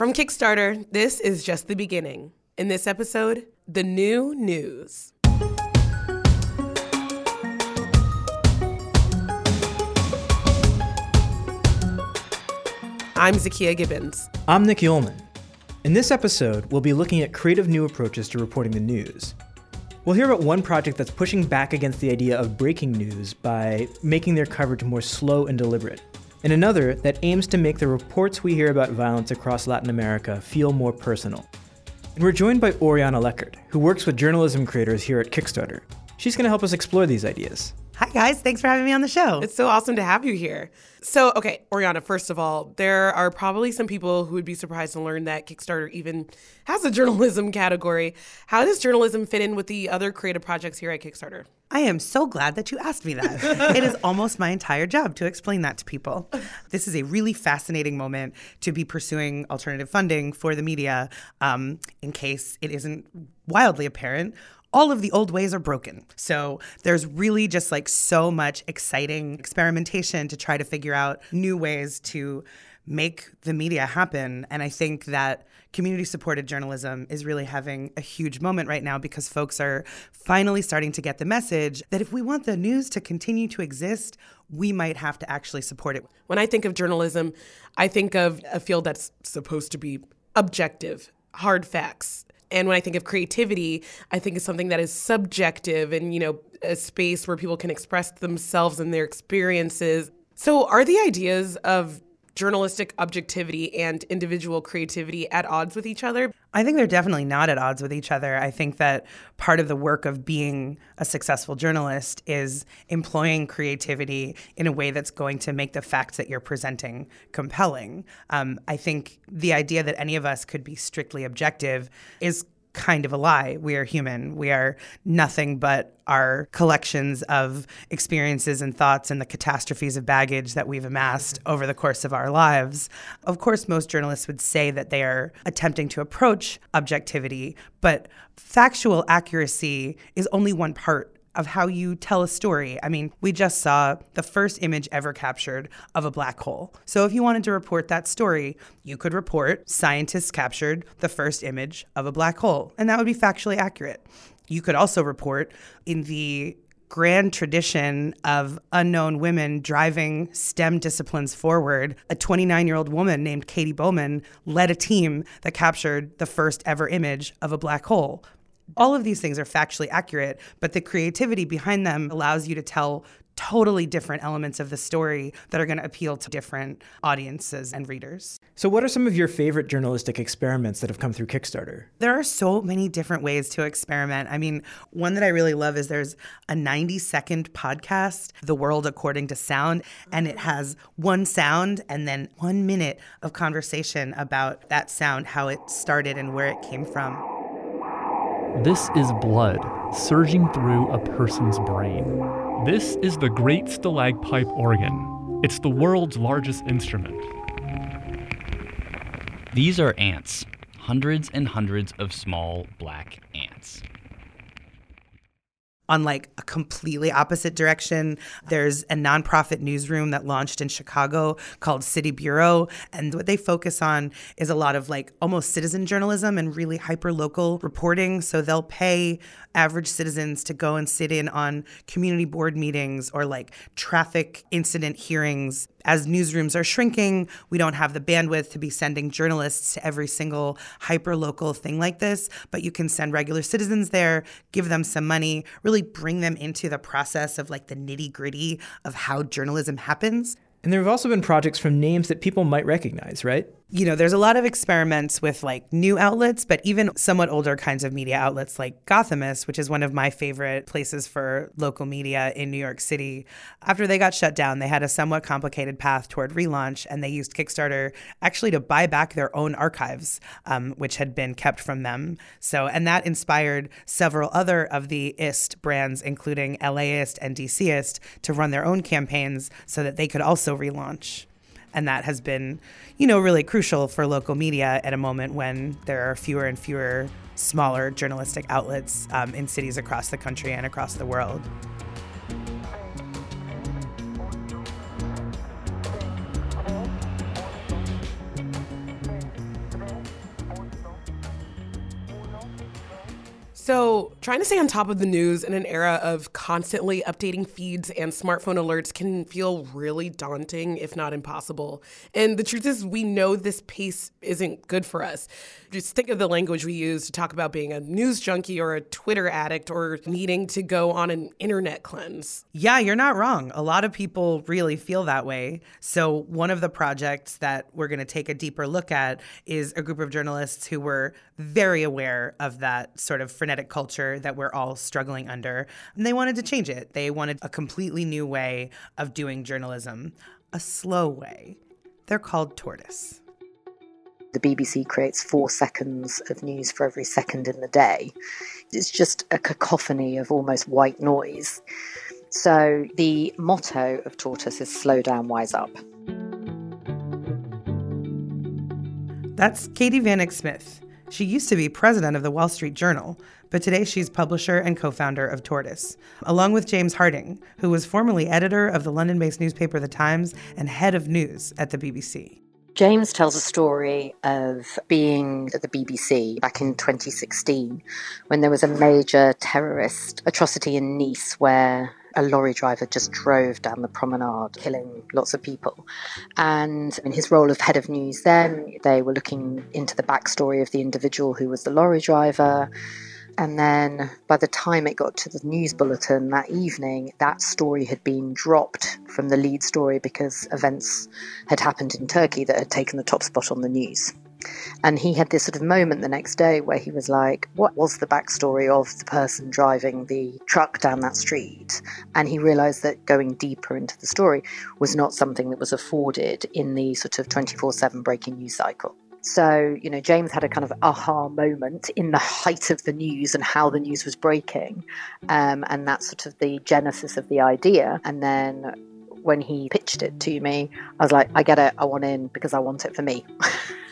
From Kickstarter, this is just the beginning. In this episode, the new news. I'm Zakiya Gibbons. I'm Nick Yulman. In this episode, we'll be looking at creative new approaches to reporting the news. We'll hear about one project that's pushing back against the idea of breaking news by making their coverage more slow and deliberate, and another that aims to make the reports we hear about violence across Latin America feel more personal. And we're joined by Oriana Leckert, who works with journalism creators here at Kickstarter. She's going to help us explore these ideas. Hi, guys. Thanks for having me on the show. It's so awesome to have you here. So, okay, Oriana, first of all, there are probably some people who would be surprised to learn that Kickstarter even has a journalism category. How does journalism fit in with the other creative projects here at Kickstarter? I am so glad that you asked me that. it is almost my entire job to explain that to people. This is a really fascinating moment to be pursuing alternative funding for the media um, in case it isn't wildly apparent all of the old ways are broken. So there's really just like so much exciting experimentation to try to figure out new ways to make the media happen. And I think that community supported journalism is really having a huge moment right now because folks are finally starting to get the message that if we want the news to continue to exist, we might have to actually support it. When I think of journalism, I think of a field that's supposed to be objective, hard facts, and when I think of creativity, I think of something that is subjective and, you know, a space where people can express themselves and their experiences. So, are the ideas of journalistic objectivity and individual creativity at odds with each other? I think they're definitely not at odds with each other. I think that part of the work of being a successful journalist is employing creativity in a way that's going to make the facts that you're presenting compelling. Um, I think the idea that any of us could be strictly objective is kind of a lie. We are human. We are nothing but our collections of experiences and thoughts and the catastrophes of baggage that we've amassed over the course of our lives. Of course, most journalists would say that they are attempting to approach objectivity, but factual accuracy is only one part of how you tell a story. I mean, we just saw the first image ever captured of a black hole. So if you wanted to report that story, you could report scientists captured the first image of a black hole, and that would be factually accurate. You could also report in the grand tradition of unknown women driving STEM disciplines forward, a 29 year old woman named Katie Bouman led a team that captured the first ever image of a black hole. All of these things are factually accurate, but the creativity behind them allows you to tell totally different elements of the story that are going to appeal to different audiences and readers. So, what are some of your favorite journalistic experiments that have come through Kickstarter? There are so many different ways to experiment. I mean, one that I really love is there's a 90 second podcast, The World According to Sound, and it has one sound and then one minute of conversation about that sound, how it started, and where it came from. This is blood surging through a person's brain. This is the Great Stalacpipe Organ. It's the world's largest instrument. These are ants, hundreds and hundreds of small black ants on like a completely opposite direction. There's a nonprofit newsroom that launched in Chicago called City Bureau. And what they focus on is a lot of like almost citizen journalism and really hyper local reporting. So they'll pay average citizens to go and sit in on community board meetings or like traffic incident hearings. As newsrooms are shrinking, we don't have the bandwidth to be sending journalists to every single hyper local thing like this, but you can send regular citizens there, give them some money, really bring them into the process of like the nitty gritty of how journalism happens. And there have also been projects from names that people might recognize, right? You know, there's a lot of experiments with like new outlets, but even somewhat older kinds of media outlets like Gothamist, which is one of my favorite places for local media in New York City. After they got shut down, they had a somewhat complicated path toward relaunch, and they used Kickstarter actually to buy back their own archives, um, which had been kept from them. So, and that inspired several other of the IST brands, including LAist and DCist, to run their own campaigns so that they could also relaunch. And that has been, you know, really crucial for local media at a moment when there are fewer and fewer smaller journalistic outlets um, in cities across the country and across the world. So, trying to stay on top of the news in an era of constantly updating feeds and smartphone alerts can feel really daunting, if not impossible. And the truth is, we know this pace isn't good for us. Just think of the language we use to talk about being a news junkie or a Twitter addict or needing to go on an internet cleanse. Yeah, you're not wrong. A lot of people really feel that way. So, one of the projects that we're going to take a deeper look at is a group of journalists who were very aware of that sort of frenetic culture that we're all struggling under. And they wanted to change it. They wanted a completely new way of doing journalism, a slow way. They're called Tortoise. The BBC creates four seconds of news for every second in the day. It's just a cacophony of almost white noise. So the motto of Tortoise is slow down, wise up. That's Katie Vanneck-Smith. She used to be president of the Wall Street Journal, but today she's publisher and co founder of Tortoise, along with James Harding, who was formerly editor of the London based newspaper The Times and head of news at the BBC. James tells a story of being at the BBC back in 2016 when there was a major terrorist atrocity in Nice where a lorry driver just drove down the promenade, killing lots of people. And in his role of head of news, then they were looking into the backstory of the individual who was the lorry driver. And then by the time it got to the news bulletin that evening, that story had been dropped from the lead story because events had happened in Turkey that had taken the top spot on the news. And he had this sort of moment the next day where he was like, What was the backstory of the person driving the truck down that street? And he realized that going deeper into the story was not something that was afforded in the sort of 24 7 breaking news cycle. So, you know, James had a kind of aha moment in the height of the news and how the news was breaking. Um, and that's sort of the genesis of the idea. And then when he pitched it to me, I was like, I get it. I want in because I want it for me.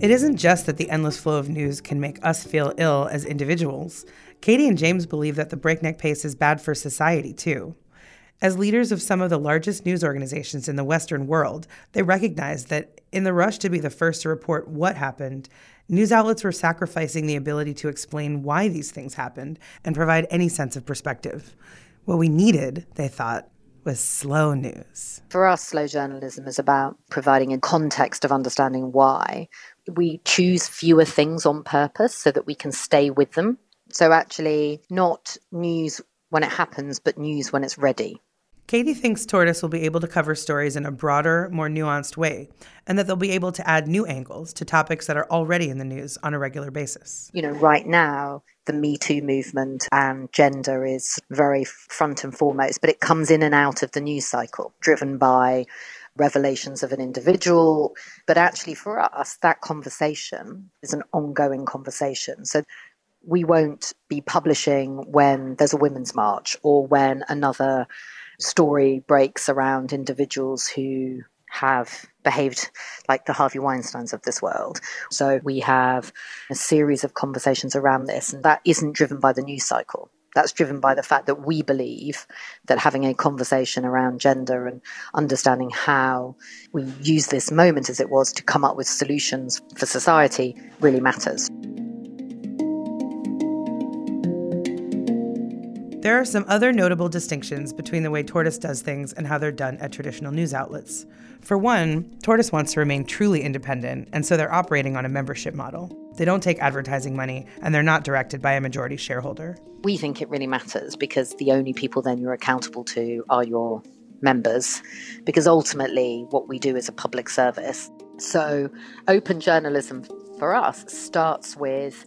It isn't just that the endless flow of news can make us feel ill as individuals. Katie and James believe that the breakneck pace is bad for society, too. As leaders of some of the largest news organizations in the Western world, they recognize that in the rush to be the first to report what happened, news outlets were sacrificing the ability to explain why these things happened and provide any sense of perspective. What we needed, they thought, was slow news. For us, slow journalism is about providing a context of understanding why we choose fewer things on purpose so that we can stay with them. So, actually, not news when it happens, but news when it's ready. Katie thinks Tortoise will be able to cover stories in a broader, more nuanced way, and that they'll be able to add new angles to topics that are already in the news on a regular basis. You know, right now, the Me Too movement and gender is very front and foremost, but it comes in and out of the news cycle, driven by revelations of an individual. But actually, for us, that conversation is an ongoing conversation. So we won't be publishing when there's a women's march or when another story breaks around individuals who have behaved like the Harvey Weinsteins of this world. So we have a series of conversations around this, and that isn't driven by the news cycle. That's driven by the fact that we believe that having a conversation around gender and understanding how we use this moment as it was to come up with solutions for society really matters. There are some other notable distinctions between the way Tortoise does things and how they're done at traditional news outlets. For one, Tortoise wants to remain truly independent, and so they're operating on a membership model. They don't take advertising money, and they're not directed by a majority shareholder. We think it really matters because the only people then you're accountable to are your members, because ultimately what we do is a public service. So, open journalism for us starts with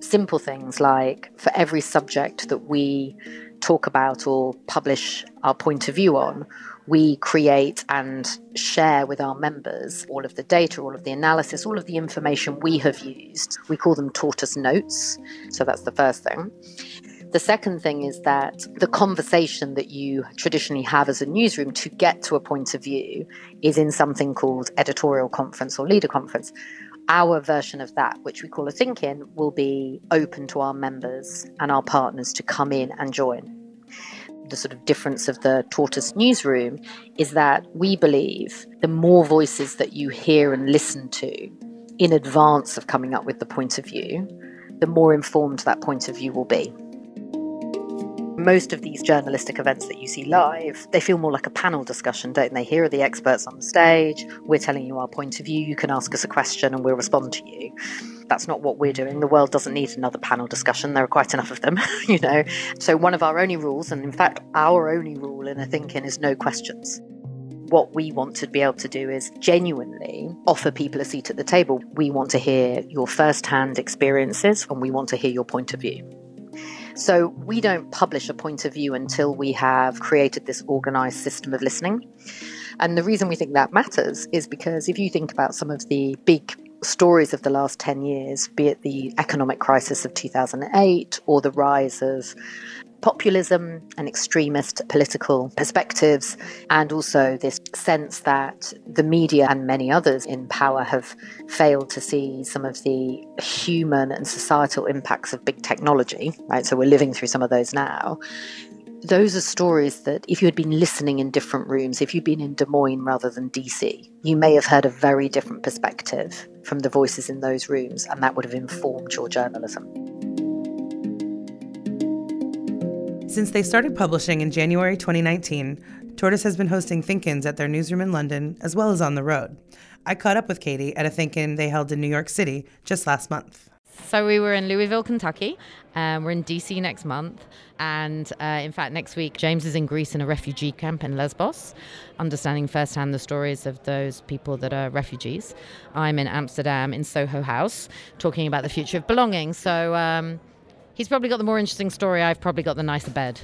simple things like for every subject that we talk about or publish our point of view on, we create and share with our members all of the data, all of the analysis, all of the information we have used. We call them tortoise notes. So that's the first thing. The second thing is that the conversation that you traditionally have as a newsroom to get to a point of view is in something called editorial conference or leader conference our version of that, which we call a think in, will be open to our members and our partners to come in and join. The sort of difference of the tortoise newsroom is that we believe the more voices that you hear and listen to in advance of coming up with the point of view, the more informed that point of view will be. Most of these journalistic events that you see live, they feel more like a panel discussion, don't they? Here are the experts on the stage. We're telling you our point of view. You can ask us a question and we'll respond to you. That's not what we're doing. The world doesn't need another panel discussion. There are quite enough of them, you know. So one of our only rules, and in fact our only rule in a think-in is no questions what we want to be able to do is genuinely offer people a seat at the table. We want to hear your first hand experiences and we want to hear your point of view. So we don't publish a point of view until we have created this organized system of listening. And the reason we think that matters is because if you think about some of the big stories of the last 10 years, be it the economic crisis of 2008 or the rise of populism and extremist political perspectives, and also this sense that the media and many others in power have failed to see some of the human and societal impacts of big technology, right? So we're living through some of those now. Those are stories that, if you had been listening in different rooms, if you'd been in Des Moines rather than DC, you may have heard a very different perspective from the voices in those rooms, and that would have informed your journalism. Since they started publishing in January 2019, Tortoise has been hosting think-ins at their newsroom in London as well as on the road. I caught up with Katie at a think-in they held in New York City just last month. So we were in Louisville, Kentucky. Um, we're in DC next month. And uh, in fact, next week, James is in Greece in a refugee camp in Lesbos, understanding firsthand the stories of those people that are refugees. I'm in Amsterdam in Soho House, talking about the future of belonging. So um, He's probably got the more interesting story. I've probably got the nicer bed.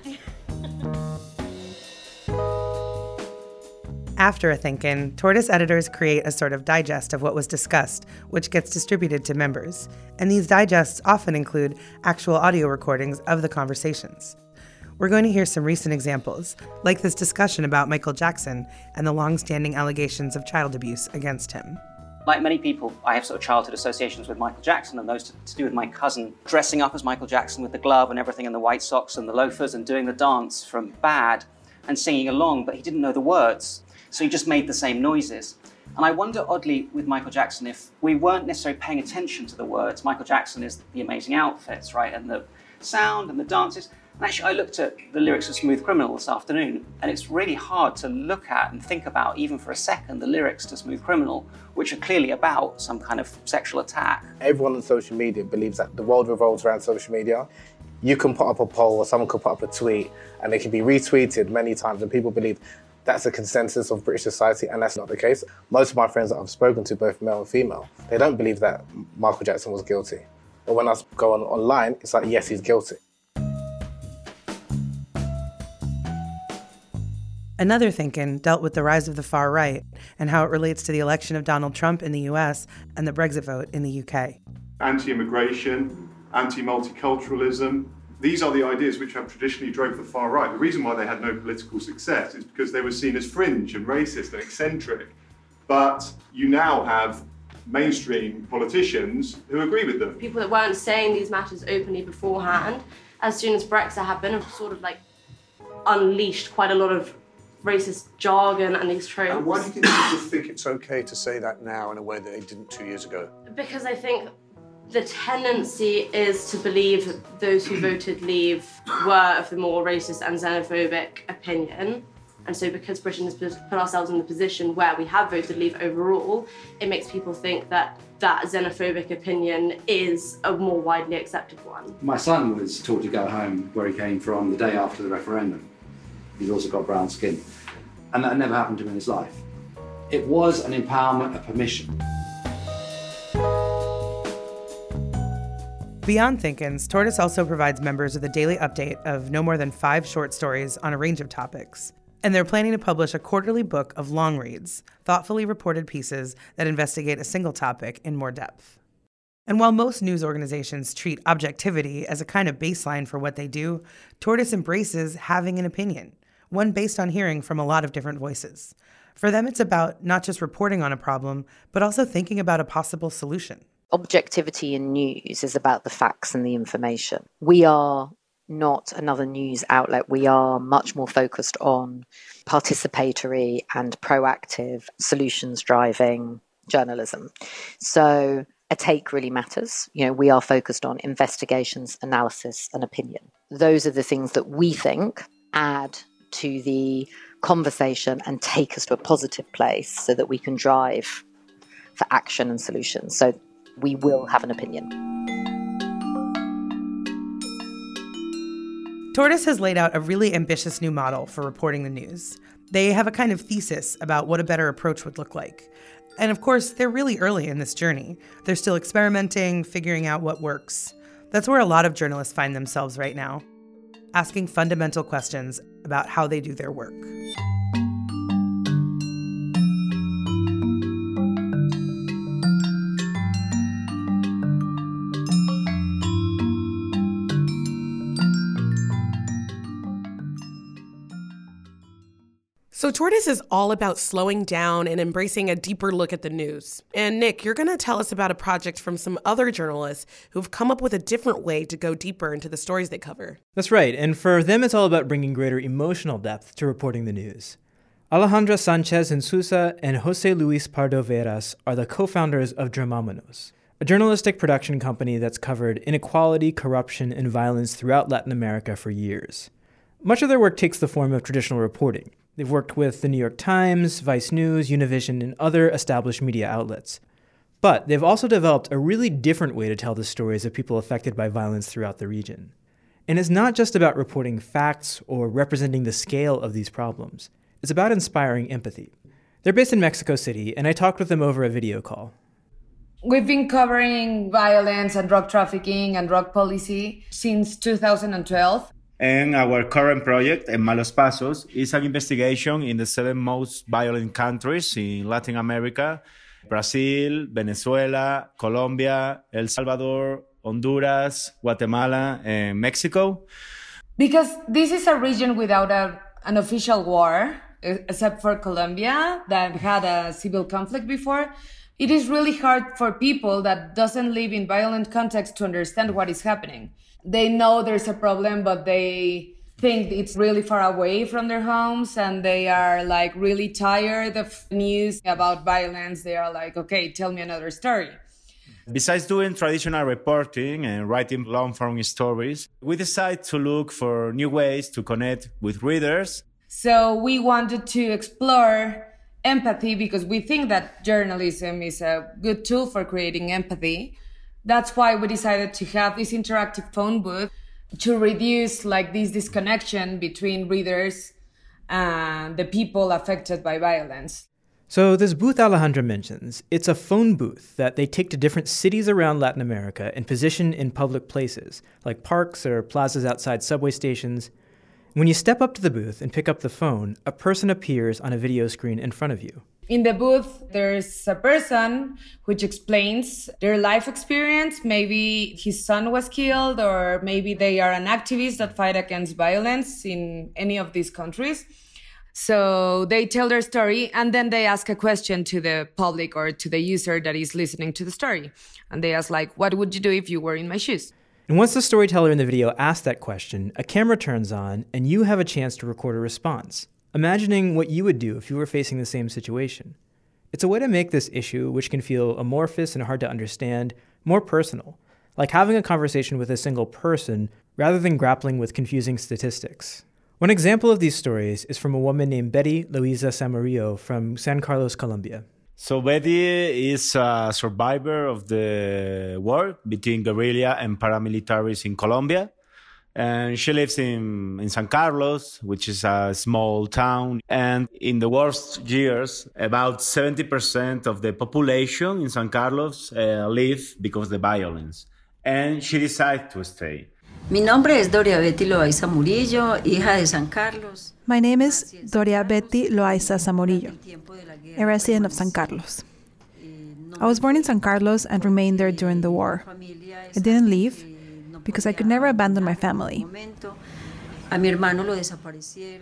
After a think-in, Tortoise editors create a sort of digest of what was discussed, which gets distributed to members. And these digests often include actual audio recordings of the conversations. We're going to hear some recent examples, like this discussion about Michael Jackson and the long-standing allegations of child abuse against him like many people, I have sort of childhood associations with Michael Jackson and those to, to, do with my cousin dressing up as Michael Jackson with the glove and everything and the white socks and the loafers and doing the dance from Bad and singing along, but he didn't know the words. So he just made the same noises. And I wonder, oddly, with Michael Jackson, if we weren't necessarily paying attention to the words. Michael Jackson is the amazing outfits, right? And the sound and the dances. And actually, I looked at the lyrics of Smooth Criminal this afternoon, and it's really hard to look at and think about, even for a second, the lyrics to Smooth Criminal, which are clearly about some kind of sexual attack. Everyone on social media believes that the world revolves around social media. You can put up a poll, or someone could put up a tweet, and it can be retweeted many times, and people believe that's a consensus of British society, and that's not the case. Most of my friends that I've spoken to, both male and female, they don't believe that Michael Jackson was guilty. But when I go on online, it's like, yes, he's guilty. Another think-in dealt with the rise of the far right and how it relates to the election of Donald Trump in the US and the Brexit vote in the UK. Anti immigration, anti multiculturalism, these are the ideas which have traditionally drove the far right. The reason why they had no political success is because they were seen as fringe and racist and eccentric. But you now have mainstream politicians who agree with them. People that weren't saying these matters openly beforehand, as soon as Brexit happened, have sort of like unleashed quite a lot of racist jargon and these tropes. And why do you think people think it's okay to say that now in a way that they didn't two years ago? Because I think the tendency is to believe those who voted leave were of the more racist and xenophobic opinion. And so, because Britain has put ourselves in the position where we have voted leave overall, it makes people think that that xenophobic opinion is a more widely accepted one. My son was taught to go home where he came from the day after the referendum. He's also got brown skin. And that never happened to him in his life. It was an empowerment, a permission. Beyond Think-ins, Tortoise also provides members with a daily update of no more than five short stories on a range of topics. And they're planning to publish a quarterly book of long reads, thoughtfully reported pieces that investigate a single topic in more depth. And while most news organizations treat objectivity as a kind of baseline for what they do, Tortoise embraces having an opinion one based on hearing from a lot of different voices. For them, it's about not just reporting on a problem, but also thinking about a possible solution. Objectivity in news is about the facts and the information. We are not another news outlet. We are much more focused on participatory and proactive solutions driving journalism. So a take really matters. You know, we are focused on investigations, analysis, and opinion. Those are the things that we think add to the conversation and take us to a positive place so that we can drive for action and solutions. So we will have an opinion. Tortoise has laid out a really ambitious new model for reporting the news. They have a kind of thesis about what a better approach would look like. And of course, they're really early in this journey. They're still experimenting, figuring out what works. That's where a lot of journalists find themselves right now, asking fundamental questions about how they do their work. So, Tortoise is all about slowing down and embracing a deeper look at the news. And, Nick, you're going to tell us about a project from some other journalists who've come up with a different way to go deeper into the stories they cover. That's right, and for them, it's all about bringing greater emotional depth to reporting the news. Alejandra Sanchez and Inzunza and Jose Luis Pardo Veiras are the co founders of Dromómanos, a journalistic production company that's covered inequality, corruption, and violence throughout Latin America for years. Much of their work takes the form of traditional reporting. They've worked with the New York Times, Vice News, Univision, and other established media outlets. But they've also developed a really different way to tell the stories of people affected by violence throughout the region. And it's not just about reporting facts or representing the scale of these problems, it's about inspiring empathy. They're based in Mexico City, and I talked with them over a video call. We've been covering violence and drug trafficking and drug policy since 2012. And our current project, En Malos Pasos, is an investigation in the seven most violent countries in Latin America Brazil, Venezuela, Colombia, El Salvador, Honduras, Guatemala, and Mexico. Because this is a region without a, an official war, except for Colombia, that had a civil conflict before. It is really hard for people that doesn't live in violent context to understand what is happening they know there's a problem, but they think it's really far away from their homes and they are like really tired of news about violence. They are like, okay, tell me another story. Besides doing traditional reporting and writing long form stories, we decided to look for new ways to connect with readers. So we wanted to explore empathy because we think that journalism is a good tool for creating empathy that's why we decided to have this interactive phone booth to reduce like this disconnection between readers and the people affected by violence. So this booth Alejandra mentions, it's a phone booth that they take to different cities around Latin America and position in public places, like parks or plazas outside subway stations. When you step up to the booth and pick up the phone, a person appears on a video screen in front of you in the booth there's a person which explains their life experience. Maybe his son was killed or maybe they are an activist that fight against violence in any of these countries. So they tell their story and then they ask a question to the public or to the user that is listening to the story. And they ask like what would you do if you were in my shoes? And once the storyteller in the video asks that question a camera turns on and you have a chance to record a response imagining what you would do if you were facing the same situation. It's a way to make this issue, which can feel amorphous and hard to understand, more personal, like having a conversation with a single person rather than grappling with confusing statistics. One example of these stories is from a woman named Betty Luisa Samarillo from San Carlos, Colombia. So Betty is a survivor of the war between guerrilla and paramilitaries in Colombia and she lives in, in San Carlos, which is a small town. And in the worst years, about 70% of the population in San Carlos uh, live because of the violence. And she decided to stay. Mi nombre es Doria Betty Loaiza Murillo, hija de San Carlos. My name is Doria Betty Loaiza Zamorillo, a resident of San Carlos. I was born in San Carlos and remained there during the war. I didn't leave because I could never abandon my family.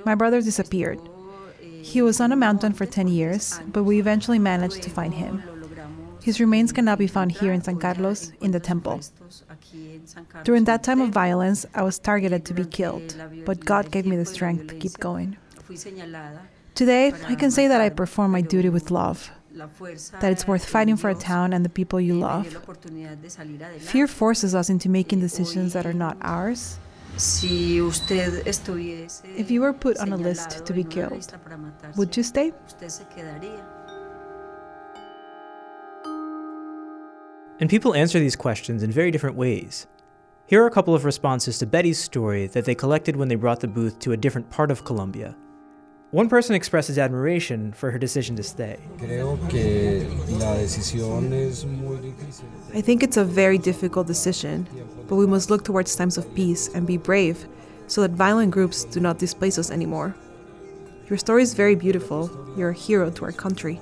My brother disappeared. He was on a mountain for 10 years, but we eventually managed to find him. His remains cannot be found here in San Carlos, in the temple. During that time of violence, I was targeted to be killed, but God gave me the strength to keep going. Today, I can say that I perform my duty with love, that it's worth fighting for a town and the people you love. Fear forces us into making decisions that are not ours. If you were put on a list to be killed, would you stay? And people answer these questions in very different ways. Here are a couple of responses to Betty's story that they collected when they brought the booth to a different part of Colombia. One person expresses admiration for her decision to stay. I think it's a very difficult decision, but we must look towards times of peace and be brave so that violent groups do not displace us anymore. Your story is very beautiful. You're a hero to our country.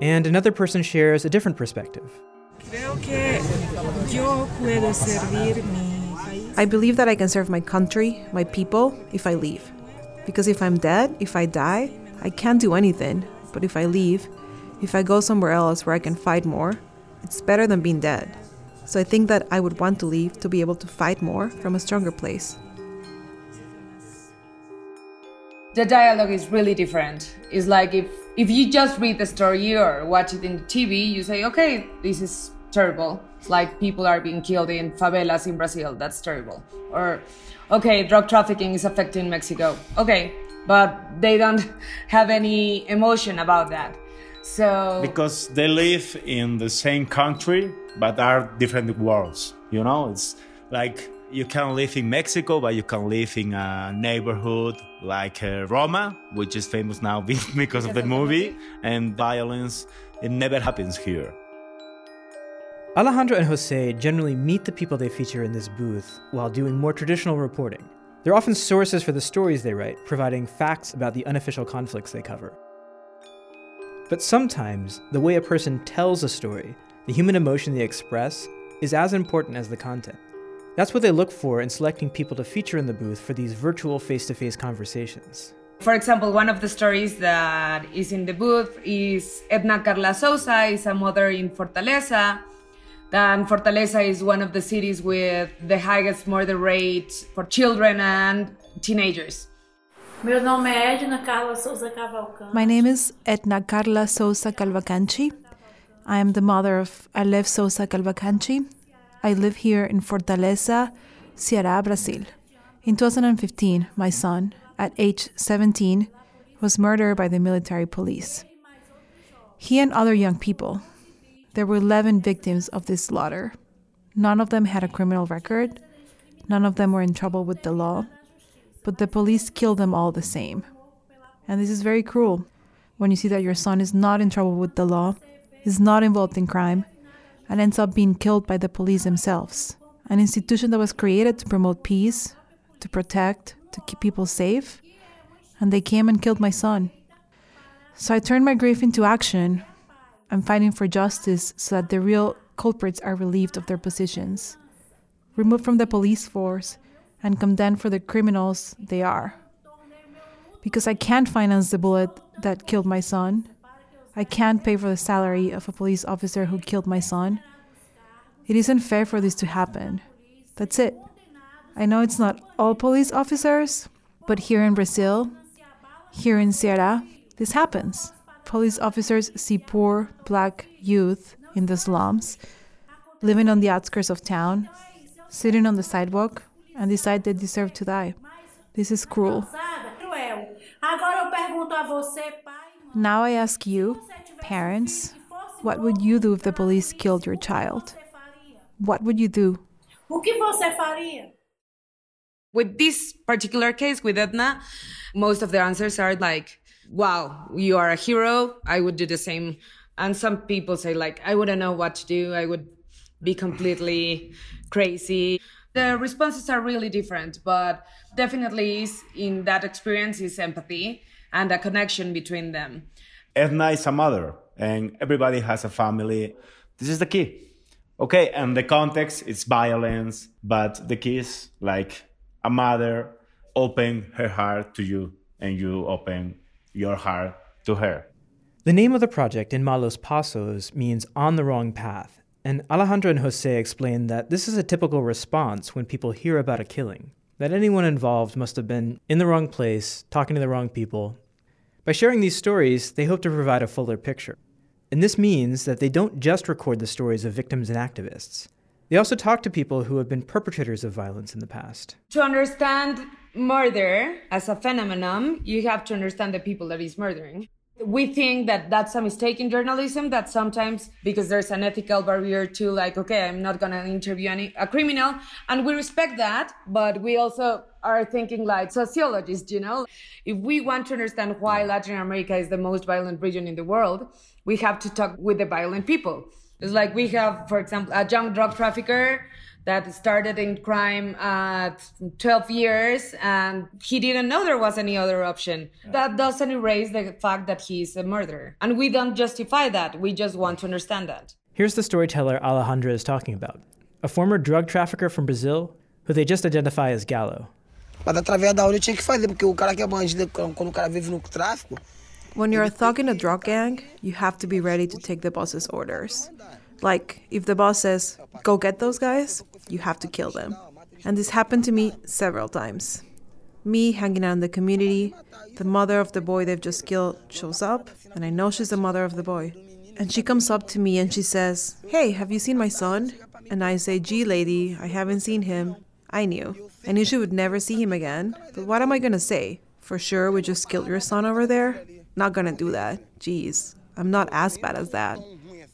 And another person shares a different perspective. I believe that I can serve my country, my people, if I leave. Because if I'm dead, if I die, I can't do anything. But if I leave, if I go somewhere else where I can fight more, it's better than being dead. So I think that I would want to leave to be able to fight more from a stronger place. The dialogue is really different. It's like if if you just read the story or watch it in the TV, you say, okay, this is terrible. It's like people are being killed in favelas in Brazil. That's terrible. Or, okay, drug trafficking is affecting Mexico. Okay, but they don't have any emotion about that. So because they live in the same country but are different worlds. You know, it's like you can live in Mexico, but you can live in a neighborhood like uh, Roma, which is famous now because of the movie, and violence. It never happens here. Alejandro and Jose generally meet the people they feature in this booth while doing more traditional reporting. They're often sources for the stories they write, providing facts about the unofficial conflicts they cover. But sometimes, the way a person tells a story, the human emotion they express, is as important as the content. That's what they look for in selecting people to feature in the booth for these virtual face to face conversations. For example, one of the stories that is in the booth is Edna Carla Souza is a mother in Fortaleza. And Fortaleza is one of the cities with the highest murder rate for children and teenagers. Meu nome é Edna Carla Souza Cavalcante. My name is Edna Carla Sousa Cavalcanti. I am the mother of Alef Sousa Cavalcanti. I live here in Fortaleza, Ceará, Brazil. In 2015, my son, at age 17, was murdered by the military police. He and other young people. There were 11 victims of this slaughter. None of them had a criminal record. None of them were in trouble with the law but the police killed them all the same. And this is very cruel when you see that your son is not in trouble with the law, is not involved in crime, and ends up being killed by the police themselves. An institution that was created to promote peace, to protect, to keep people safe, and they came and killed my son. So I turned my grief into action. I'm fighting for justice so that the real culprits are relieved of their positions, removed from the police force, and condemned for the criminals they are. Because I can't finance the bullet that killed my son. I can't pay for the salary of a police officer who killed my son. It isn't fair for this to happen. That's it. I know it's not all police officers, but here in Brazil, here in Ceará, this happens. Police officers see poor black youth in the slums, living on the outskirts of town, sitting on the sidewalk, and decide they deserve to die. This is cruel. Now I ask you, parents, what would you do if the police killed your child? What would you do? With this particular case with Edna, most of the answers are like, wow, you are a hero. I would do the same. And some people say, like, I wouldn't know what to do. I would be completely crazy. The responses are really different, but definitely is in that experience is empathy and a connection between them. Edna is a mother, and everybody has a family. This is the key. Okay, and the context is violence, but the key is like a mother open her heart to you, and you open your heart to her. The name of the project in Malos Pasos means on the wrong path, and Alejandro and Jose explain that this is a typical response when people hear about a killing, that anyone involved must have been in the wrong place, talking to the wrong people. By sharing these stories, they hope to provide a fuller picture. And this means that they don't just record the stories of victims and activists. They also talk to people who have been perpetrators of violence in the past. To understand murder as a phenomenon, you have to understand the people that he's murdering. We think that that's a mistake in journalism, that sometimes because there's an ethical barrier to like, okay, I'm not going to interview any, a criminal. And we respect that, but we also are thinking like sociologists, you know? If we want to understand why Latin America is the most violent region in the world, we have to talk with the violent people. It's like we have, for example, a young drug trafficker that started in crime at 12 years and he didn't know there was any other option. That doesn't erase the fact that he's a murderer. And we don't justify that. We just want to understand that. Here's the storyteller Alejandra is talking about a former drug trafficker from Brazil who they just identify as Gallo. Mas através da tinha que fazer, porque o cara que é bandido, quando o cara vive no tráfico. When you're a thug in a drug gang, you have to be ready to take the boss's orders. Like, if the boss says, go get those guys, you have to kill them. And this happened to me several times. Me hanging out in the community, the mother of the boy they've just killed shows up, and I know she's the mother of the boy. And she comes up to me and she says, Hey, have you seen my son? And I say, Gee, lady, I haven't seen him. I knew. I knew she would never see him again. But what am I gonna say? For sure, we just killed your son over there? Not gonna do that. Jeez, I'm not as bad as that.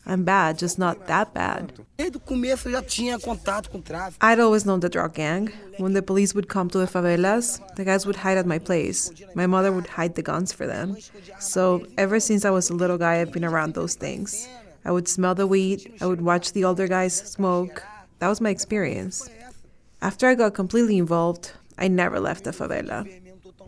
I'm bad, just not that bad. I'd always known the drug gang. When the police would come to the favelas, the guys would hide at my place. My mother would hide the guns for them. So ever since I was a little guy, I've been around those things. I would smell the weed, I would watch the older guys smoke. That was my experience. After I got completely involved, I never left the favela.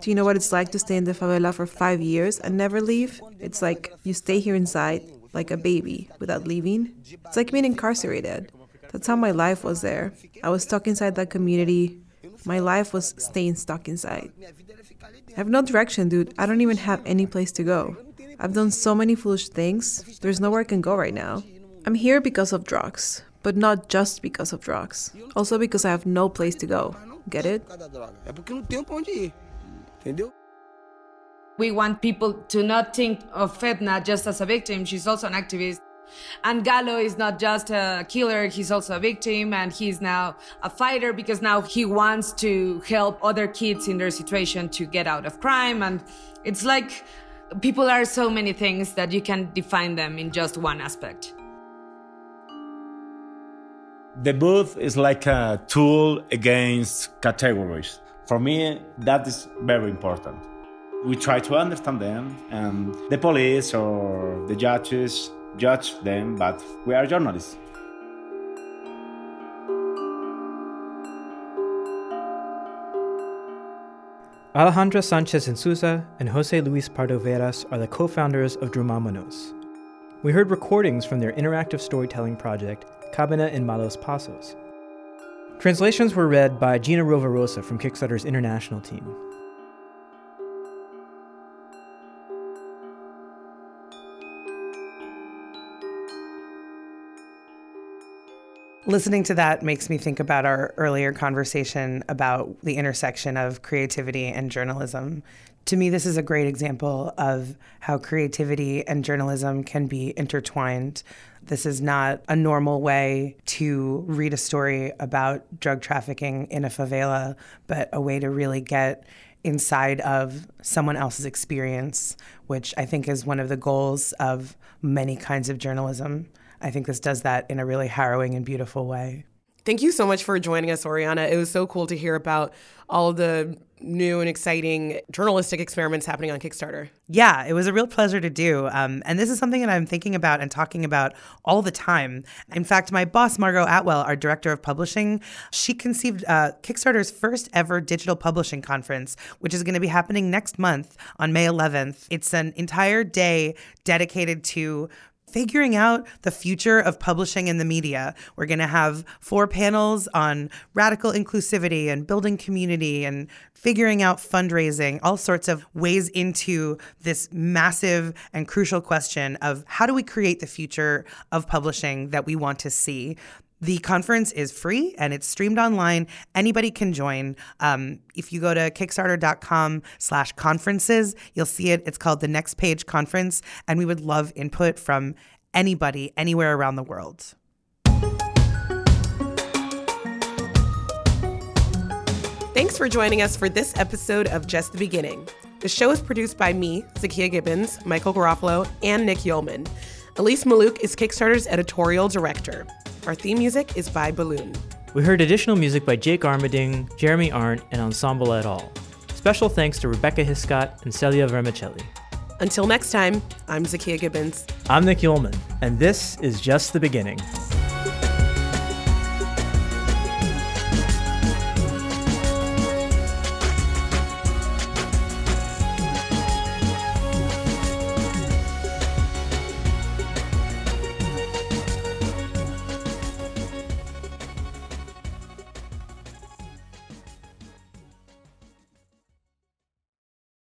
Do you know what it's like to stay in the favela for five years and never leave? It's like you stay here inside, like a baby without leaving. It's like being incarcerated. That's how my life was there. I was stuck inside that community. My life was staying stuck inside. I have no direction, dude. I don't even have any place to go. I've done so many foolish things. There's nowhere I can go right now. I'm here because of drugs, but not just because of drugs. Also because I have no place to go. Get it? We want people to not think of Fetna just as a victim. She's also an activist. And Gallo is not just a killer, he's also a victim, and he's now a fighter because now he wants to help other kids in their situation to get out of crime. And it's like people are so many things that you can define them in just one aspect. The booth is like a tool against categories. For me, that is very important. We try to understand them, and the police or the judges judge them, but we are journalists. Alejandra Sanchez Inzunza and Jose Luis Pardo Veiras are the co founders of Dromómanos. We heard recordings from their interactive storytelling project, Cabina en Malos Pasos. Translations were read by Gina Rovarosa from Kickstarter's international team. Listening to that makes me think about our earlier conversation about the intersection of creativity and journalism. To me, this is a great example of how creativity and journalism can be intertwined. This is not a normal way to read a story about drug trafficking in a favela, but a way to really get inside of someone else's experience, which I think is one of the goals of many kinds of journalism. I think this does that in a really harrowing and beautiful way. Thank you so much for joining us, Oriana. It was so cool to hear about all the new and exciting journalistic experiments happening on Kickstarter. Yeah, it was a real pleasure to do. Um, and this is something that I'm thinking about and talking about all the time. In fact, my boss, Margot Atwell, our director of publishing, she conceived uh, Kickstarter's first ever digital publishing conference, which is going to be happening next month on May 11th. It's an entire day dedicated to figuring out the future of publishing in the media. We're going to have four panels on radical inclusivity and building community and figuring out fundraising, all sorts of ways into this massive and crucial question of how do we create the future of publishing that we want to see. The conference is free and it's streamed online. Anybody can join. Um, if you go to kickstarter.com slash conferences, you'll see it. It's called the Next Page Conference, and we would love input from anybody anywhere around the world. Thanks for joining us for this episode of Just the Beginning. The show is produced by me, Zakiya Gibbons, Michael Garofalo, and Nick Yulman. Elise Malouk is Kickstarter's editorial director. Our theme music is by Balloon. We heard additional music by Jake Armerding, Jeremy Arndt, and Ensemble et al. Special thanks to Rebecca Hiscott and Celia Vermicelli. Until next time, I'm Zakiya Gibbons. I'm Nick Yulman, and this is Just the Beginning.